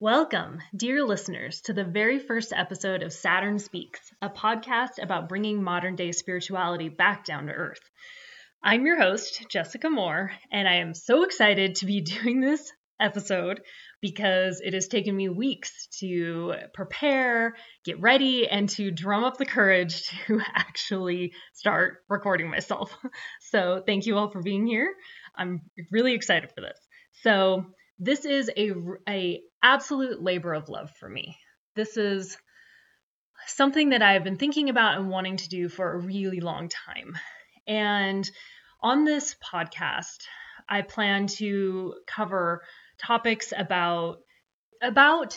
Welcome, dear listeners, to the very first episode of Saturn Speaks, a podcast about bringing modern day spirituality back down to earth. I'm your host, Jessica Moore, and I am so excited to be doing this episode because it has taken me weeks to prepare, get ready, and to drum up the courage to actually start recording myself. So, thank you all for being here. I'm really excited for this. So, this is a, a absolute labor of love for me. This is something that I've been thinking about and wanting to do for a really long time. And on this podcast, I plan to cover topics about about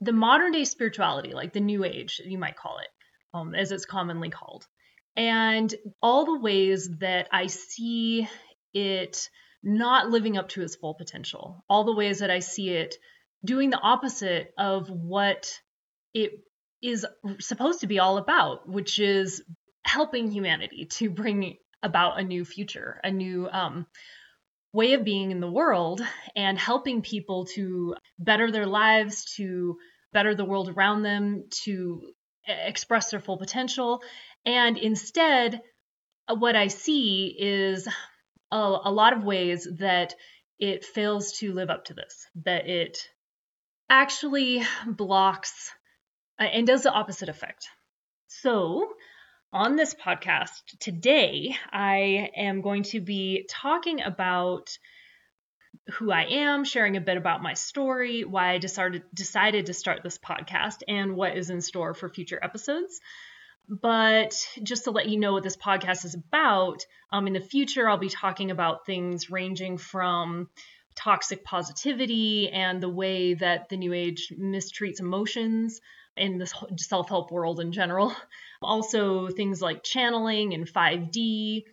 the modern day spirituality, like the new age, you might call it, um, as it's commonly called, and all the ways that I see it not living up to its full potential, all the ways that I see it doing the opposite of what it is supposed to be all about, which is helping humanity to bring about a new future, a new um, way of being in the world, and helping people to better their lives, to better the world around them, to express their full potential. And instead, what I see is a, a lot of ways that it fails to live up to this, that it actually blocks uh, and does the opposite effect. So, on this podcast today, I am going to be talking about who I am, sharing a bit about my story, why I decided decided to start this podcast, and what is in store for future episodes. But just to let you know what this podcast is about, um, in the future, I'll be talking about things ranging from toxic positivity and the way that the New Age mistreats emotions in this self help world in general. Also, things like channeling and 5D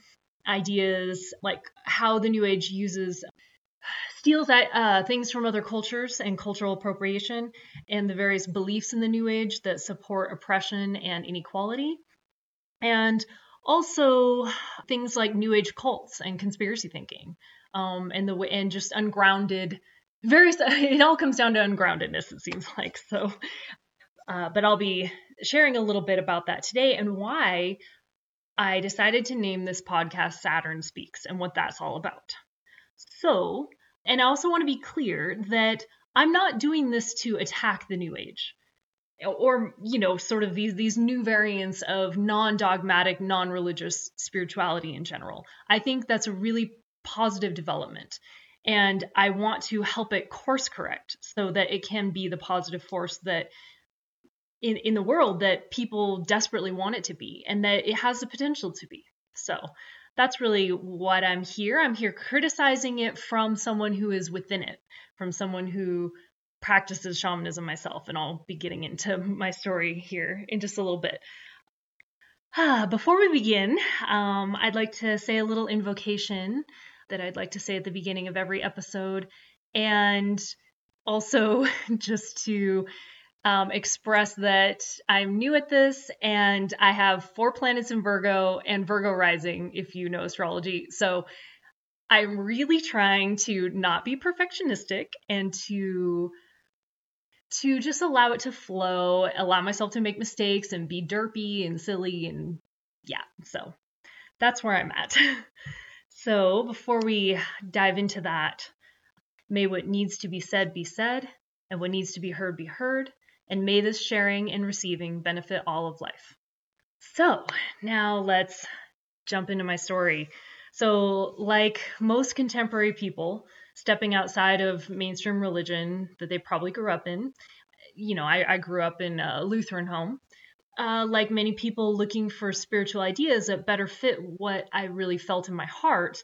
ideas, like how the New Age uses steals uh, things from other cultures and cultural appropriation and the various beliefs in the New Age that support oppression and inequality. And also things like New Age cults and conspiracy thinking, um, and the and just ungrounded various. It all comes down to ungroundedness. It seems like so. Uh, but I'll be sharing a little bit about that today and why I decided to name this podcast Saturn Speaks and what that's all about. So, and I also want to be clear that I'm not doing this to attack the new age or you know sort of these these new variants of non-dogmatic non-religious spirituality in general. I think that's a really positive development and I want to help it course correct so that it can be the positive force that in, in the world that people desperately want it to be and that it has the potential to be. So that's really what I'm here. I'm here criticizing it from someone who is within it, from someone who practices shamanism myself. And I'll be getting into my story here in just a little bit. Before we begin, um, I'd like to say a little invocation that I'd like to say at the beginning of every episode. And also just to um, express that I'm new at this and I have four planets in Virgo and Virgo rising, if you know astrology. So I'm really trying to not be perfectionistic and to to just allow it to flow, allow myself to make mistakes and be derpy and silly and yeah. So that's where I'm at. so before we dive into that, may what needs to be said be said and what needs to be heard be heard and may this sharing and receiving benefit all of life. So, now let's jump into my story. So, like most contemporary people stepping outside of mainstream religion that they probably grew up in, you know, I, I grew up in a Lutheran home. Uh, like many people looking for spiritual ideas that better fit what I really felt in my heart,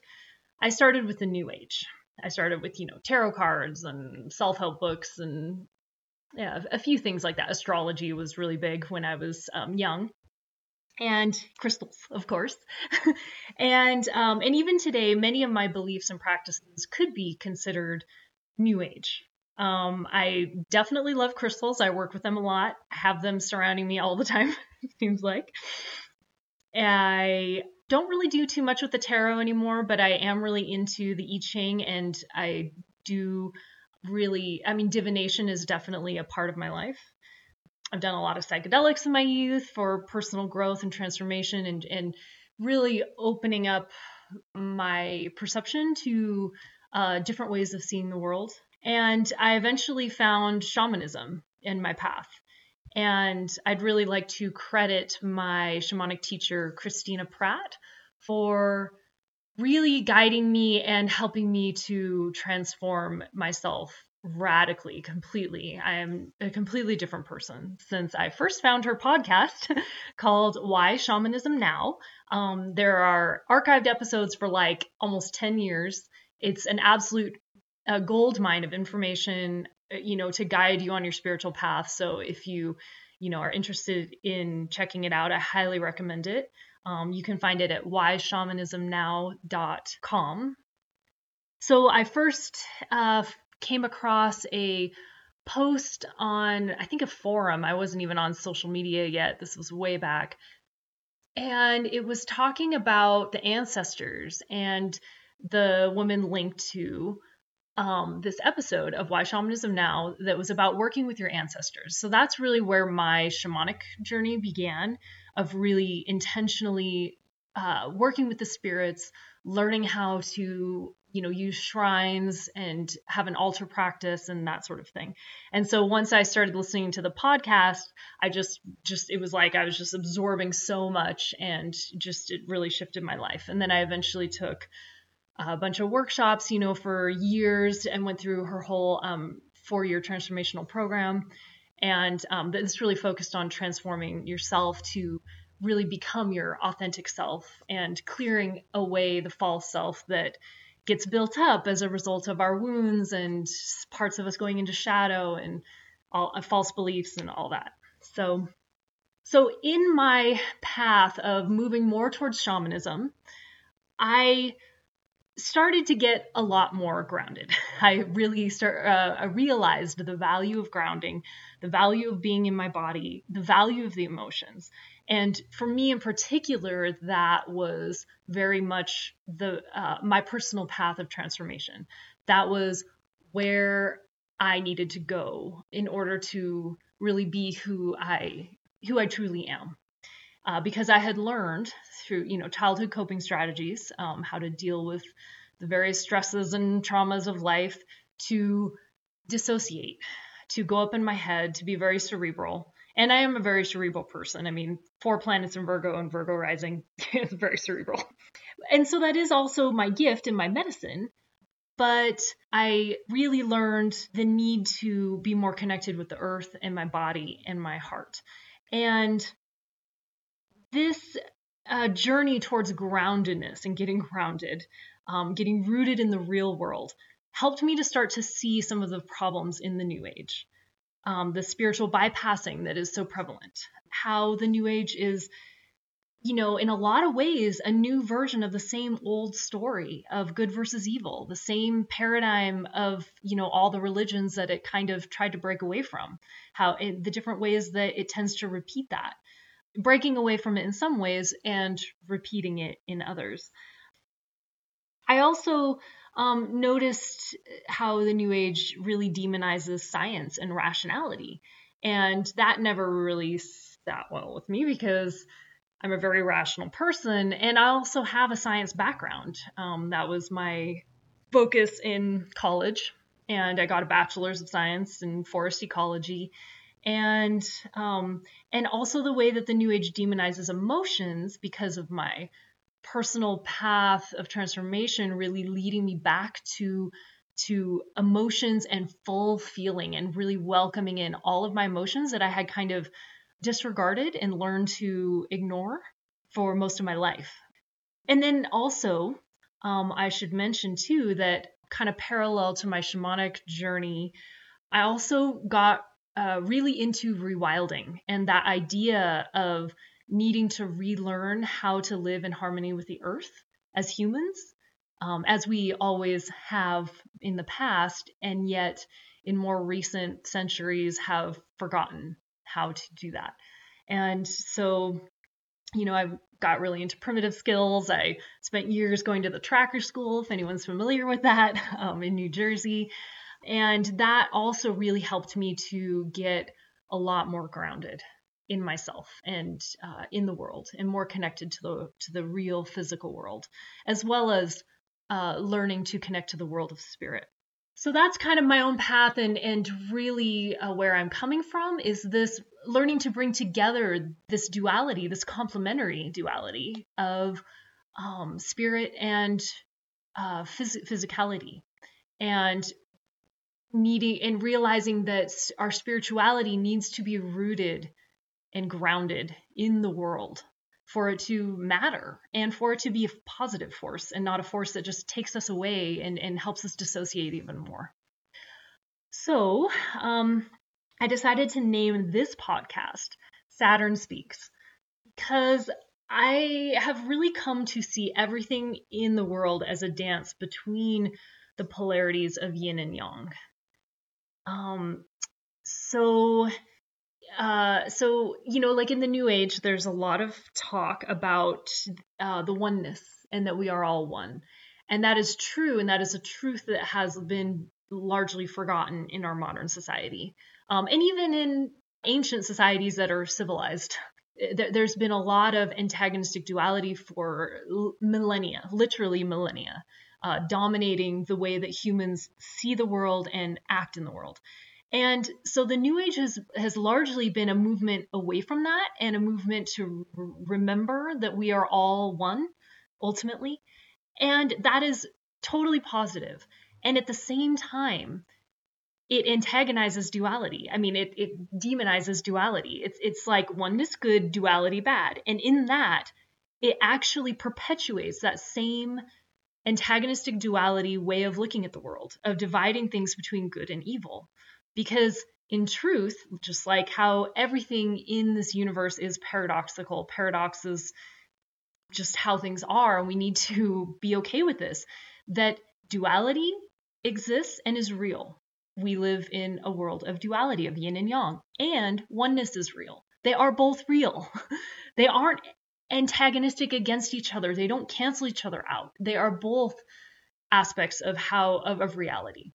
I started with the New Age. I started with, you know, tarot cards and self help books and yeah, a few things like that. Astrology was really big when I was um, young, and crystals, of course. and um, and even today, many of my beliefs and practices could be considered New Age. Um, I definitely love crystals. I work with them a lot. I have them surrounding me all the time. it seems like. I don't really do too much with the tarot anymore, but I am really into the I Ching, and I do really, I mean, divination is definitely a part of my life. I've done a lot of psychedelics in my youth for personal growth and transformation and, and really opening up my perception to uh, different ways of seeing the world. And I eventually found shamanism in my path. And I'd really like to credit my shamanic teacher, Christina Pratt, for really guiding me and helping me to transform myself radically, completely. I am a completely different person since I first found her podcast called Why Shamanism Now. Um, there are archived episodes for like almost 10 years. It's an absolute uh, gold mine of information, uh, you know, to guide you on your spiritual path. So if you, you know, are interested in checking it out, I highly recommend it. Um, you can find it at whyshamanismnow.com. So I first uh, came across a post on, I think, a forum. I wasn't even on social media yet. This was way back. And it was talking about the ancestors, and the woman linked to um, this episode of Why Shamanism Now that was about working with your ancestors. So that's really where my shamanic journey began of really intentionally uh, working with the spirits, learning how to you know use shrines and have an altar practice and that sort of thing. And so once i started listening to the podcast i just just it was like i was just absorbing so much and just it really shifted my life. And then i eventually took a bunch of workshops you know for years and went through her whole um, four year transformational program and um, really focused on transforming yourself to really become your authentic self and clearing away the false self that gets built up as a result of our wounds and parts of us going into shadow and all uh, false beliefs and all that. So so in my path of moving more towards shamanism, I started to get a lot more grounded. I really start uh, I realized the value of grounding, the value of being in my body, the value of the emotions. And for me in particular, that was very much the uh, my personal path of transformation. That was where I needed to go in order to really be who I who I truly am. Uh, because I had learned through you know childhood coping strategies um, how to deal with the various stresses and traumas of life to dissociate, to go up in my head, to be very cerebral, and I am a very cerebral person. I mean, four planets in Virgo and Virgo rising is very cerebral. And so that is also my gift and my medicine. But I really learned the need to be more connected with the earth and my body and my heart. And this uh, journey towards groundedness and getting grounded, um, getting rooted in the real world, helped me to start to see some of the problems in the new age. Um, the spiritual bypassing that is so prevalent, how the New Age is, you know, in a lot of ways, a new version of the same old story of good versus evil, the same paradigm of, you know, all the religions that it kind of tried to break away from, how it, the different ways that it tends to repeat that, breaking away from it in some ways and repeating it in others. I also um, noticed how the New Age really demonizes science and rationality. And that never really sat well with me because I'm a very rational person and I also have a science background. Um, that was my focus in college. And I got a bachelor's of science in forest ecology. And um, and also the way that the New Age demonizes emotions because of my personal path of transformation really leading me back to to emotions and full feeling and really welcoming in all of my emotions that I had kind of disregarded and learned to ignore for most of my life. And then also, um, I should mention too that kind of parallel to my shamanic journey, I also got uh, really into rewilding and that idea of needing to relearn how to live in harmony with the earth as humans, um, as we always have in the past, and yet in more recent centuries have forgotten how to do that. And so, you know, I got really into primitive skills. I spent years going to the tracker school, if anyone's familiar with that, um, in New Jersey. And that also really helped me to get a lot more grounded in myself and uh, in the world and more connected to the to the real physical world as well as uh, learning to connect to the world of spirit. So that's kind of my own path and and really uh, where i'm coming from is this learning to bring together this duality this complementary duality of um, spirit and uh, phys- physicality. And needing and realizing that our spirituality needs to be rooted and grounded in the world for it to matter and for it to be a positive force and not a force that just takes us away and, and helps us dissociate even more. So, um, I decided to name this podcast Saturn Speaks because I have really come to see everything in the world as a dance between the polarities of yin and yang. Um, so uh, so you know, like in the New Age, there's a lot of talk about uh, the oneness and that we are all one, and that is true, and that is a truth that has been largely forgotten in our modern society, um, and even in ancient societies that are civilized. There's been a lot of antagonistic duality for millennia, literally millennia, uh, dominating the way that humans see the world and act in the world. And so the New Age has, has largely been a movement away from that and a movement to remember that we are all one ultimately. And that is totally positive. And at the same time, it antagonizes duality. I mean, it, it demonizes duality. It's, it's like oneness good, duality bad. And in that, it actually perpetuates that same antagonistic duality way of looking at the world, of dividing things between good and evil. Because in truth, just like how everything in this universe is paradoxical, paradoxes just how things are, and we need to be okay with this, that duality exists and is real. We live in a world of duality, of yin and yang, and oneness is real. They are both real. they aren't antagonistic against each other. They don't cancel each other out. They are both aspects of how of, of reality.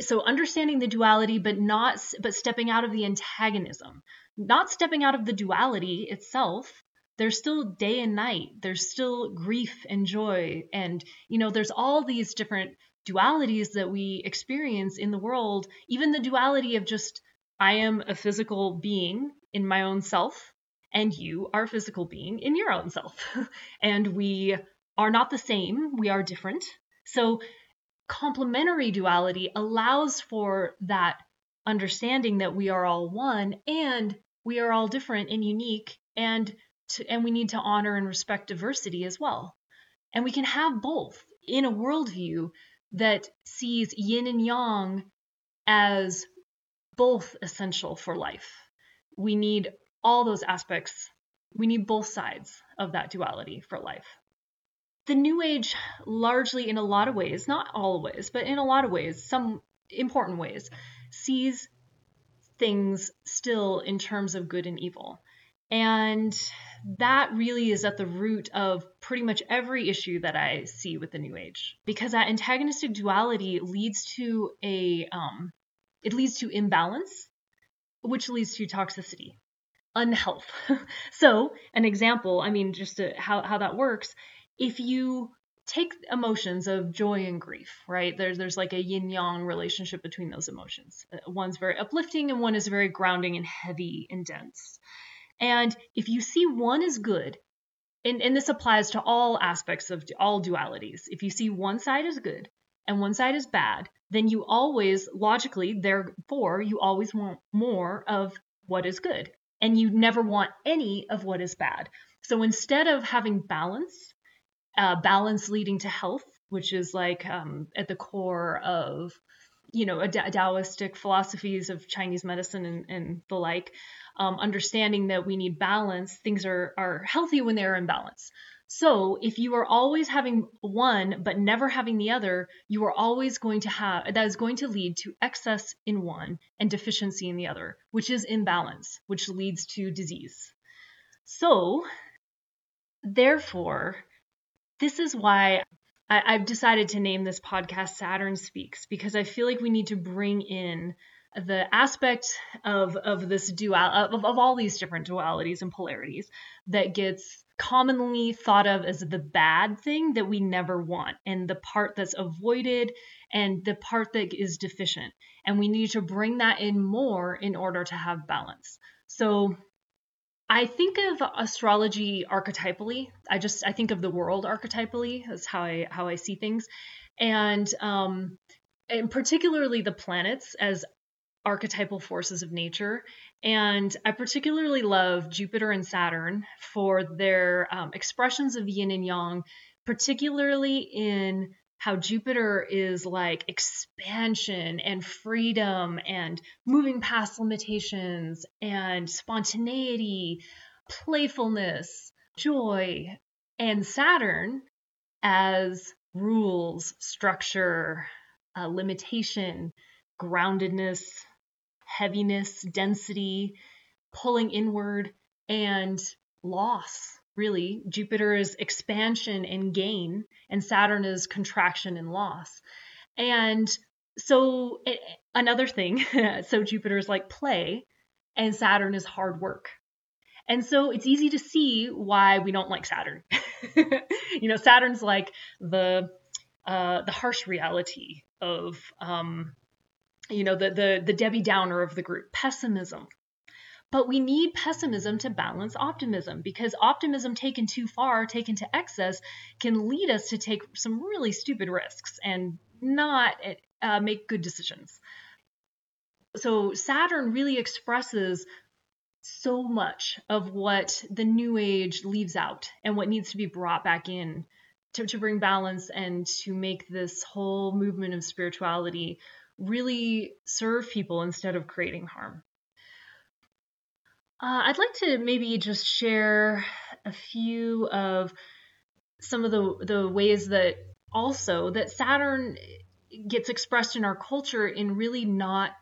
So understanding the duality but not but stepping out of the antagonism. Not stepping out of the duality itself. There's still day and night. There's still grief and joy and you know there's all these different dualities that we experience in the world. Even the duality of just i am a physical being in my own self and you are a physical being in your own self and we are not the same we are different so complementary duality allows for that understanding that we are all one and we are all different and unique and to, and we need to honor and respect diversity as well. And we can have both in a worldview that sees yin and yang as both essential for life. We need all those aspects. We need both sides of that duality for life the New Age, largely in a lot of ways, not all ways, but in a lot of ways, some important ways, sees things still in terms of good and evil. And that really is at the root of pretty much every issue that I see with the New Age, because that antagonistic duality leads to a um, it leads to imbalance, which leads to toxicity, unhealth. so, an example, I mean, just to, how how that works if you take emotions of joy and grief, right? There's there's like a yin yang relationship between those emotions. Uh, one's very uplifting and one is very grounding and heavy and dense. And if you see one is good, and, and this applies to all aspects of all dualities, if you see one side is good and one side is bad, then you always logically, therefore, you always want more of what is good. And you never want any of what is bad. So instead of having balance uh, balance leading to health, which is like um, at the core of you know a Taoistic philosophies of Chinese medicine and, and the like. Um, understanding that we need balance, things are are healthy when they're in balance. So if you are always having one but never having the other, you are always going to have that is going to lead to excess in one and deficiency in the other, which is imbalance, which leads to disease. So therefore, this is why I, have decided to name this podcast Saturn Speaks because I feel like we need to bring in the aspect of of this dual of, of all these different dualities and polarities that gets commonly thought of as the bad thing that we never want and the part that's avoided and the part that is deficient and we need to bring that in more in order to have balance so I think of astrology archetypally. I just I think of the world archetypally. as how I how I see things, and um, and particularly the planets as archetypal forces of nature. And I particularly love Jupiter and Saturn for their um, expressions of yin and yang, particularly in how Jupiter is like expansion and freedom and moving past limitations and spontaneity, playfulness, joy, and Saturn as rules, structure, uh, limitation, groundedness, heaviness, density, pulling inward, and loss really. Jupiter is expansion and gain, and Saturn is contraction and loss. And so, it, another thing, so Jupiter is like play, and Saturn is hard work. And so it's easy to see why we don't like Saturn. you know, Saturn's like the uh, the harsh reality of um, you know the the the Debbie Downer of the group, pessimism, but we need pessimism to balance optimism because optimism taken too far, taken to excess, can lead us to take some really stupid risks and not uh, make good decisions. So Saturn really expresses so much of what the new age leaves out and what needs to be brought back in to, to bring balance and to make this whole movement of spirituality really serve people instead of creating harm. Uh, I'd like to maybe just share a few of some of the the ways that also that Saturn gets expressed in our culture in really not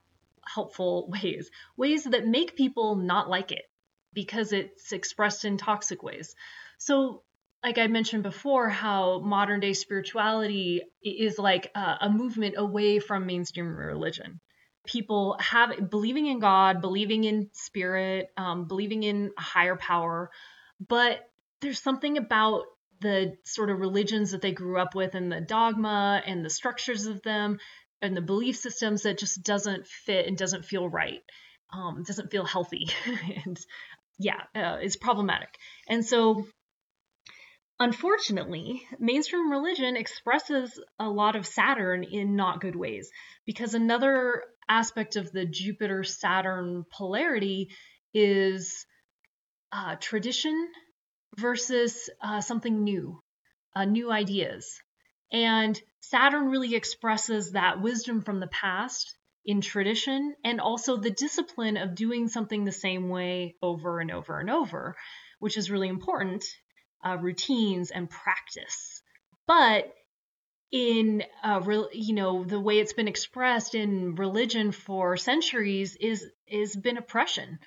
helpful ways, ways that make people not like it because it's expressed in toxic ways. So, like I mentioned before, how modern day spirituality is like a, a movement away from mainstream religion people have believing in God, believing in spirit, um, believing in a higher power, but there's something about the sort of religions that they grew up with and the dogma and the structures of them and the belief systems that just doesn't fit and doesn't feel right, um, doesn't feel healthy, and yeah, uh, it's problematic. And so Unfortunately, mainstream religion expresses a lot of Saturn in not good ways because another aspect of the Jupiter Saturn polarity is uh, tradition versus uh, something new, uh, new ideas. And Saturn really expresses that wisdom from the past in tradition and also the discipline of doing something the same way over and over and over, which is really important uh, routines and practice. But in uh, re- you know the way it's been expressed in religion for centuries is is been oppression.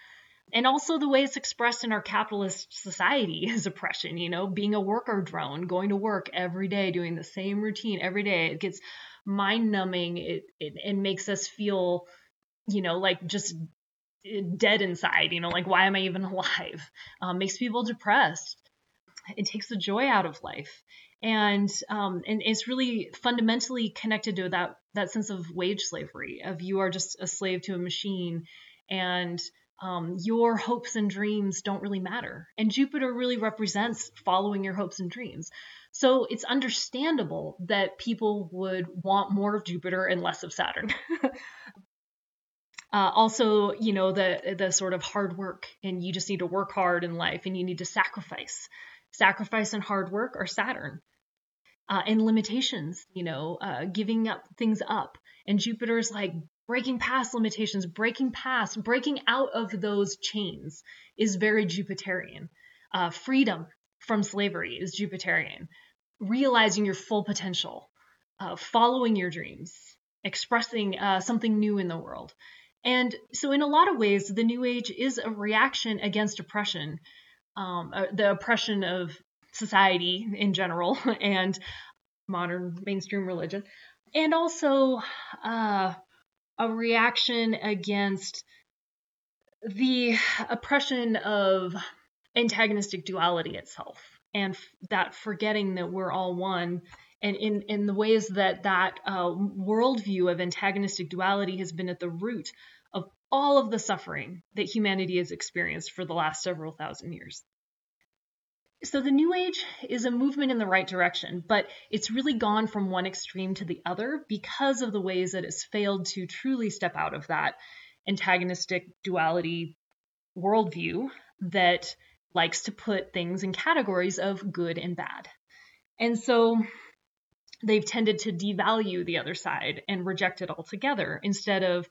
And also the way it's expressed in our capitalist society is oppression you know being a worker drone going to work every day doing the same routine every day. It gets mind numbing it, it it makes us feel you know like just dead inside you know like why am i even alive? Um, makes people depressed it takes the joy out of life. And um, and it's really fundamentally connected to that that sense of wage slavery of you are just a slave to a machine and um, your hopes and dreams don't really matter. And jupiter really represents following your hopes and dreams. So it's understandable that people would want more of jupiter and less of saturn. Uh, also, you know, the the sort of hard work, and you just need to work hard in life, and you need to sacrifice sacrifice and hard work are Saturn. Uh, and limitations, you know, uh, giving up things up. And Jupiter's like breaking past limitations, breaking past, breaking out of those chains is very Jupiterian. Uh, freedom from slavery is Jupiterian. Realizing your full potential, uh, following your dreams, expressing uh, something new in the world. And so, in a lot of ways, the New Age is a reaction against oppression um, uh, the oppression of society in general and modern mainstream religion, and also uh, a reaction against the oppression of antagonistic duality itself and f- that forgetting that we're all one and in, in the ways that that uh, worldview of antagonistic duality has been at the root of all of the suffering that humanity has experienced for the last several thousand years. So the New Age is a movement in the right direction, but it's really gone from one extreme to the other because of the ways that it's failed to truly step out of that antagonistic duality worldview that likes to put things in categories of good and bad. And so they've tended to devalue the other side and reject it altogether instead of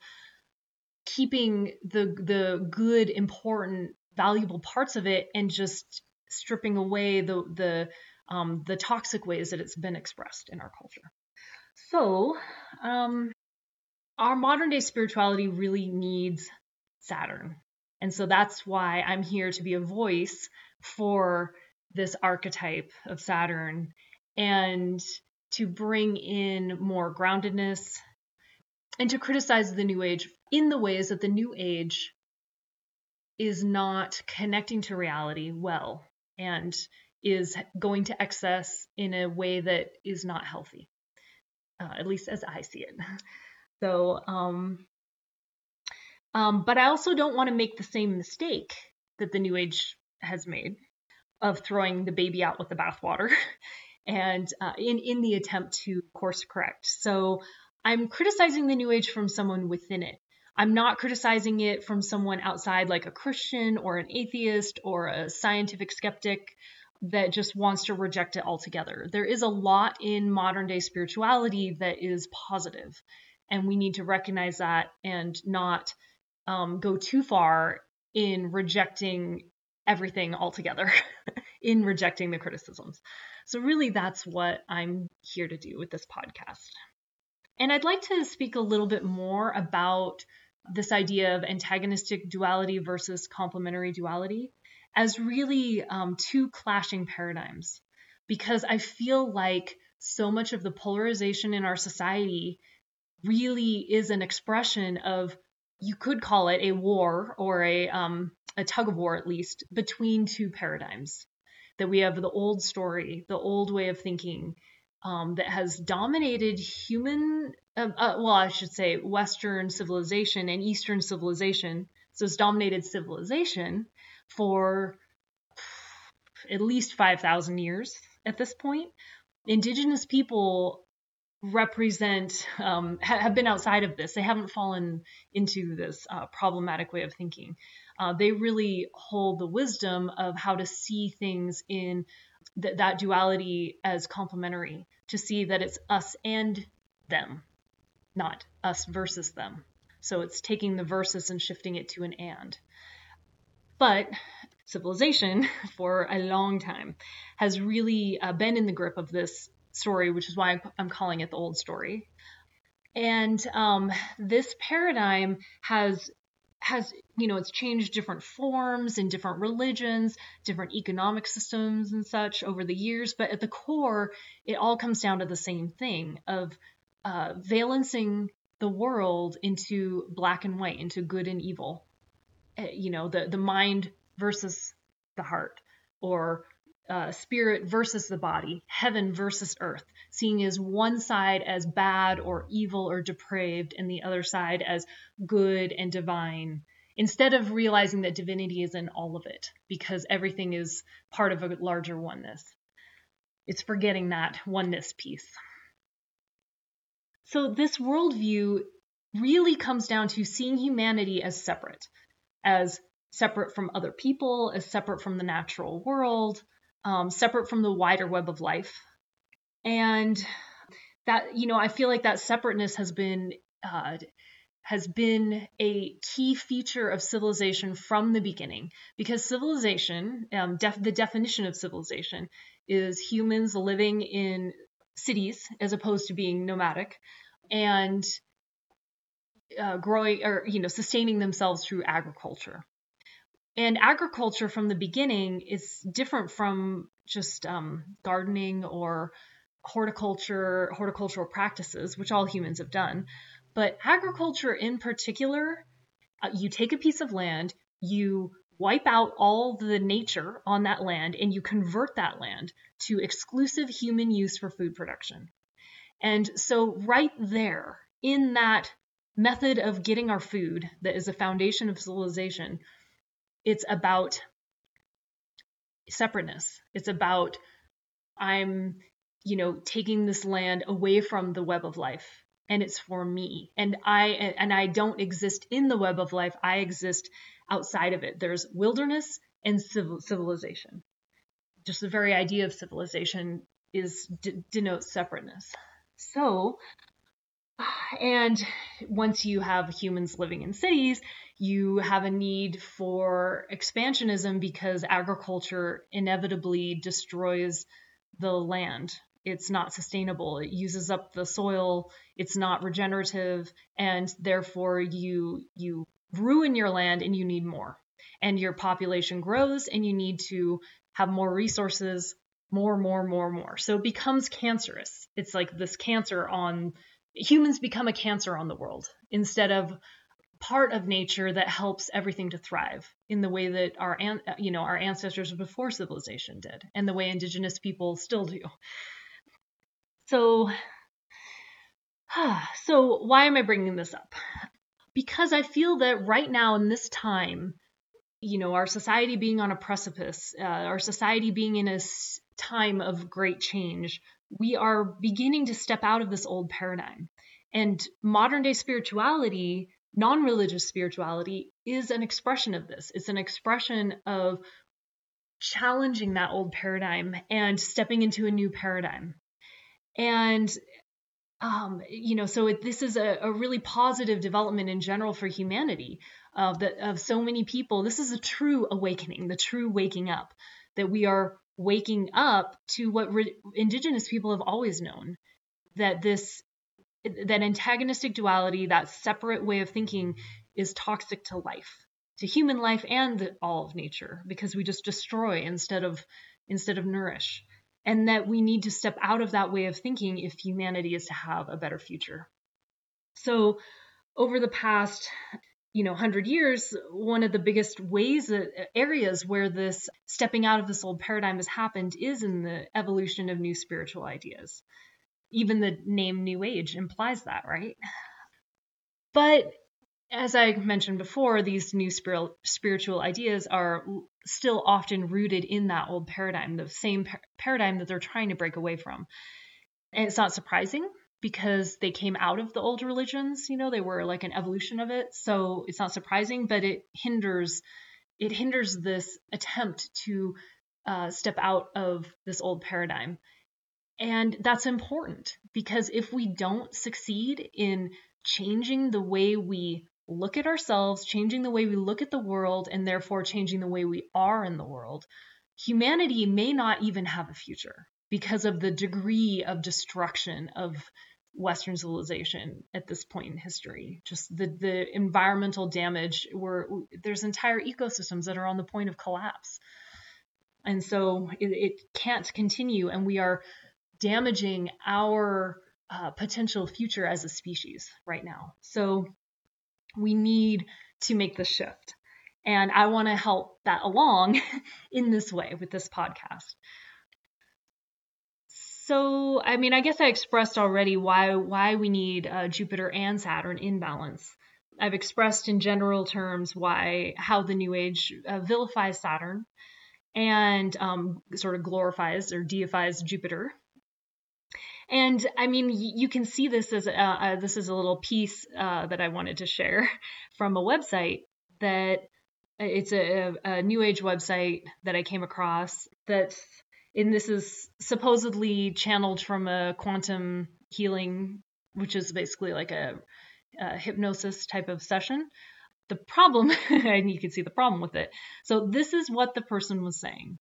keeping the the good important valuable parts of it and just stripping away the the um, the toxic ways that it's been expressed in our culture. So, um, our modern day spirituality really needs Saturn. And so that's why I'm here to be a voice for this archetype of Saturn and to bring in more groundedness and to criticize the New Age in the ways that the New Age is not connecting to reality well and is going to excess in a way that is not healthy, uh, at least as I see it. So, um, um, but I also don't want to make the same mistake that the New Age has made of throwing the baby out with the bathwater, and uh, in in the attempt to course correct. So I'm criticizing the New Age from someone within it. I'm not criticizing it from someone outside, like a Christian or an atheist or a scientific skeptic that just wants to reject it altogether. There is a lot in modern day spirituality that is positive, and we need to recognize that and not um, go too far in rejecting everything altogether, in rejecting the criticisms. So, really, that's what I'm here to do with this podcast. And I'd like to speak a little bit more about this idea of antagonistic duality versus complementary duality as really um, two clashing paradigms. Because I feel like so much of the polarization in our society really is an expression of, you could call it a war or a, um, a tug of war at least, between two paradigms. That we have the old story, the old way of thinking, um, that has dominated human, uh, uh, well, I should say Western civilization and Eastern civilization. So it's dominated civilization for at least 5,000 years at this point. Indigenous people represent, um, ha- have been outside of this. They haven't fallen into this uh, problematic way of thinking. Uh, they really hold the wisdom of how to see things in th- that duality as complementary to see that it's us and them, not us versus them. So it's taking the versus and shifting it to an and. But civilization, for a long time, has really uh, been in the grip of this story, which is why I'm calling it the old story. And um, this paradigm has has you know it's changed different forms in different religions different economic systems and such over the years but at the core it all comes down to the same thing of uh, valencing the world into black and white into good and evil. Uh, you know the the mind versus the heart or uh, spirit versus the body, heaven versus earth, seeing as one side as bad or evil or depraved and the other side as good and divine, instead of realizing that divinity is in all of it because everything is part of a larger oneness. It's forgetting that oneness piece. So, this worldview really comes down to seeing humanity as separate, as separate from other people, as separate from the natural world, um, separate from the wider web of life. And that, you know, I feel like that separateness has been uh, has been a key feature of civilization from the beginning because civilization, um, def- the definition of civilization, is humans living in cities as opposed to being nomadic and uh, growing or you know sustaining themselves through agriculture and agriculture from the beginning is different from just um, gardening or horticulture, horticultural practices, which all humans have done, but agriculture in particular, uh, you take a piece of land, you wipe out all the nature on that land, and you convert that land to exclusive human use for food production. And so, right there in that method of getting our food that is a foundation of civilization, it's about separateness. It's about I'm, you know, taking this land away from the web of life and it's for me. And I and I don't exist in the web of life. I exist outside of it. There's wilderness and civil, civilization. Just the very idea of civilization is d- denotes separateness. So, and once you have humans living in cities, you have a need for expansionism because agriculture inevitably destroys the land. It's not sustainable. It uses up the soil. It's not regenerative, and therefore you you ruin your land and you need more. And your population grows, and you need to have more resources, more, more, more, more. So it becomes cancerous. It's like this cancer on humans become a cancer on the world instead of part of nature that helps everything to thrive in the way that our you know our ancestors before civilization did and the way indigenous people still do. So so why am i bringing this up? Because i feel that right now in this time you know our society being on a precipice uh, our society being in a time of great change we are beginning to step out of this old paradigm. And modern day spirituality non religious spirituality is an expression of this. It's an expression of challenging that old paradigm and stepping into a new paradigm. And um, you know, so it, this is a, a, really positive development in general for humanity of that of so many people. This is a true awakening, the true waking up that we are waking up to what re- indigenous people have always known that this that antagonistic duality, that separate way of thinking, is toxic to life, to human life and all of nature, because we just destroy instead of instead of nourish, and that we need to step out of that way of thinking if humanity is to have a better future. So, over the past you know 100 years one of the biggest ways that areas where this stepping out of this old paradigm has happened is in the evolution of new spiritual ideas even the name New Age implies that, right? But as I mentioned before, these new spiritual ideas are still often rooted in that old paradigm, the same par- paradigm that they're trying to break away from. And it's not surprising because they came out of the old religions, you know, they were like an evolution of it. So it's not surprising, but it hinders it hinders this attempt to uh, step out of this old paradigm. And that's important because if we don't succeed in changing the way we look at ourselves, changing the way we look at the world, and therefore changing the way we are in the world, humanity may not even have a future because of the degree of destruction of Western civilization at this point in history. Just the, the environmental damage where there's entire ecosystems that are on the point of collapse. And so it, it can't continue, and we are damaging our uh, potential future as a species right now. So we need to make the shift. And I want to help that along in this way with this podcast. So, I mean, I guess I expressed already why why we need uh, Jupiter and Saturn in balance. I've expressed in general terms why how the New Age uh, vilifies Saturn and um, sort of glorifies or deifies Jupiter and I mean, you can see this as a, uh, this is a little piece uh, that I wanted to share from a website that uh, it's a, a, new age website that I came across that and this is supposedly channeled from a quantum healing, which is basically like a, a hypnosis type of session. The problem, and you can see the problem with it. So this is what the person was saying.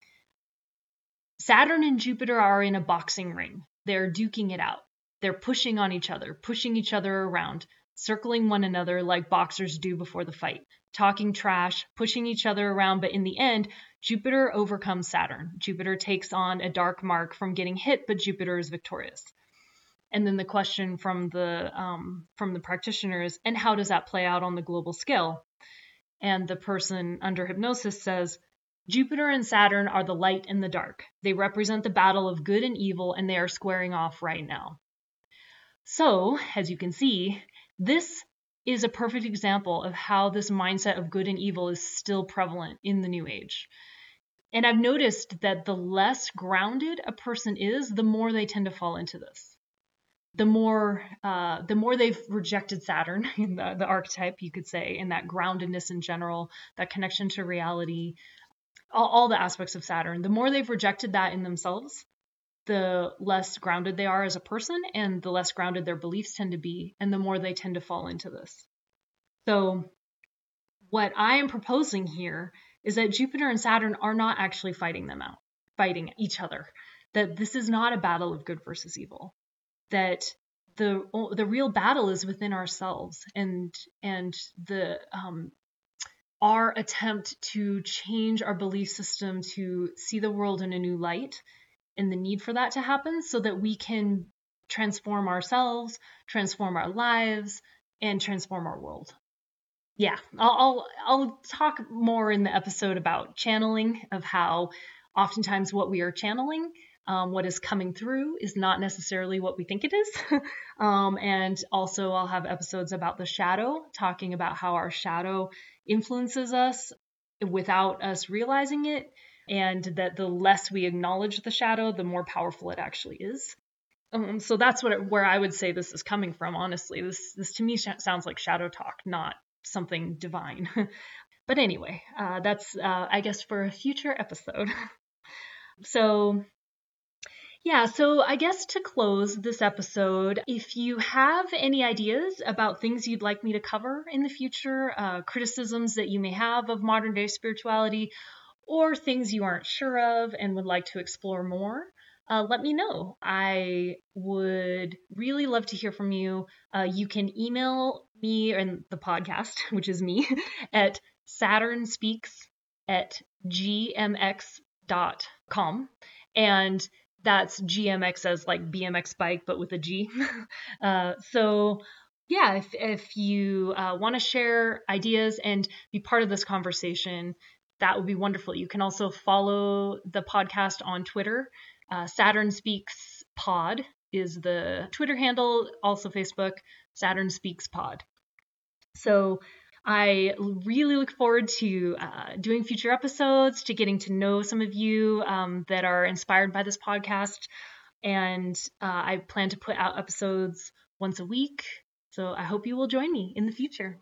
Saturn and Jupiter are in a boxing ring. They're duking it out. They're pushing on each other, pushing each other around. circling one another like boxers do before the fight, talking trash, pushing each other around, but in the end, Jupiter overcomes Saturn. Jupiter takes on a dark mark from getting hit, but Jupiter is victorious. And then the question from the um, from the practitioners, and how does that play out on the global scale? And the person under hypnosis says, Jupiter and Saturn are the light and the dark. They represent the battle of good and evil, and they are squaring off right now. So, as you can see, this is a perfect example of how this mindset of good and evil is still prevalent in the new age. And I've noticed that the less grounded a person is, the more they tend to fall into this. The more, uh, the more they've rejected Saturn the, the archetype, you could say, in that groundedness in general, that connection to reality, all, all the aspects of Saturn. The more they've rejected that in themselves, the less grounded they are as a person and the less grounded their beliefs tend to be, and the more they tend to fall into this. So, what I am proposing here is that Jupiter and Saturn are not actually fighting them out, fighting each other. That this is not a battle of good versus evil. That the the real battle is within ourselves, and and the um, our attempt to change our belief system to see the world in a new light and the need for that to happen so that we can transform ourselves, transform our lives, and transform our world. Yeah, I'll, I'll, I'll talk more in the episode about channeling of how oftentimes what we are channeling, um, what is coming through, is not necessarily what we think it is. um, and also, I'll have episodes about the shadow, talking about how our shadow influences us without us realizing it and that the less we acknowledge the shadow, the more powerful it actually is. Um, so that's what it, where I would say this is coming from. Honestly, this this to me sh- sounds like shadow talk, not something divine. but anyway, uh, that's uh, I guess for a future episode. so yeah, so I guess to close this episode, if you have any ideas about things you'd like me to cover in the future, uh, criticisms that you may have of modern day spirituality, or things you aren't sure of and would like to explore more, uh, let me know. I would really love to hear from you. Uh, you can email me and the podcast, which is me, at saturnspeaks at gmx.com. And that's GMX as like BMX bike, but with a G. uh, so, yeah, if, if you uh, want to share ideas and be part of this conversation, that would be wonderful. You can also follow the podcast on Twitter. Uh, Saturn Speaks Pod is the Twitter handle, also Facebook, Saturn Speaks Pod. So I really look forward to uh, doing future episodes, to getting to know some of you um, that are inspired by this podcast. And uh, I plan to put out episodes once a week. So I hope you will join me in the future.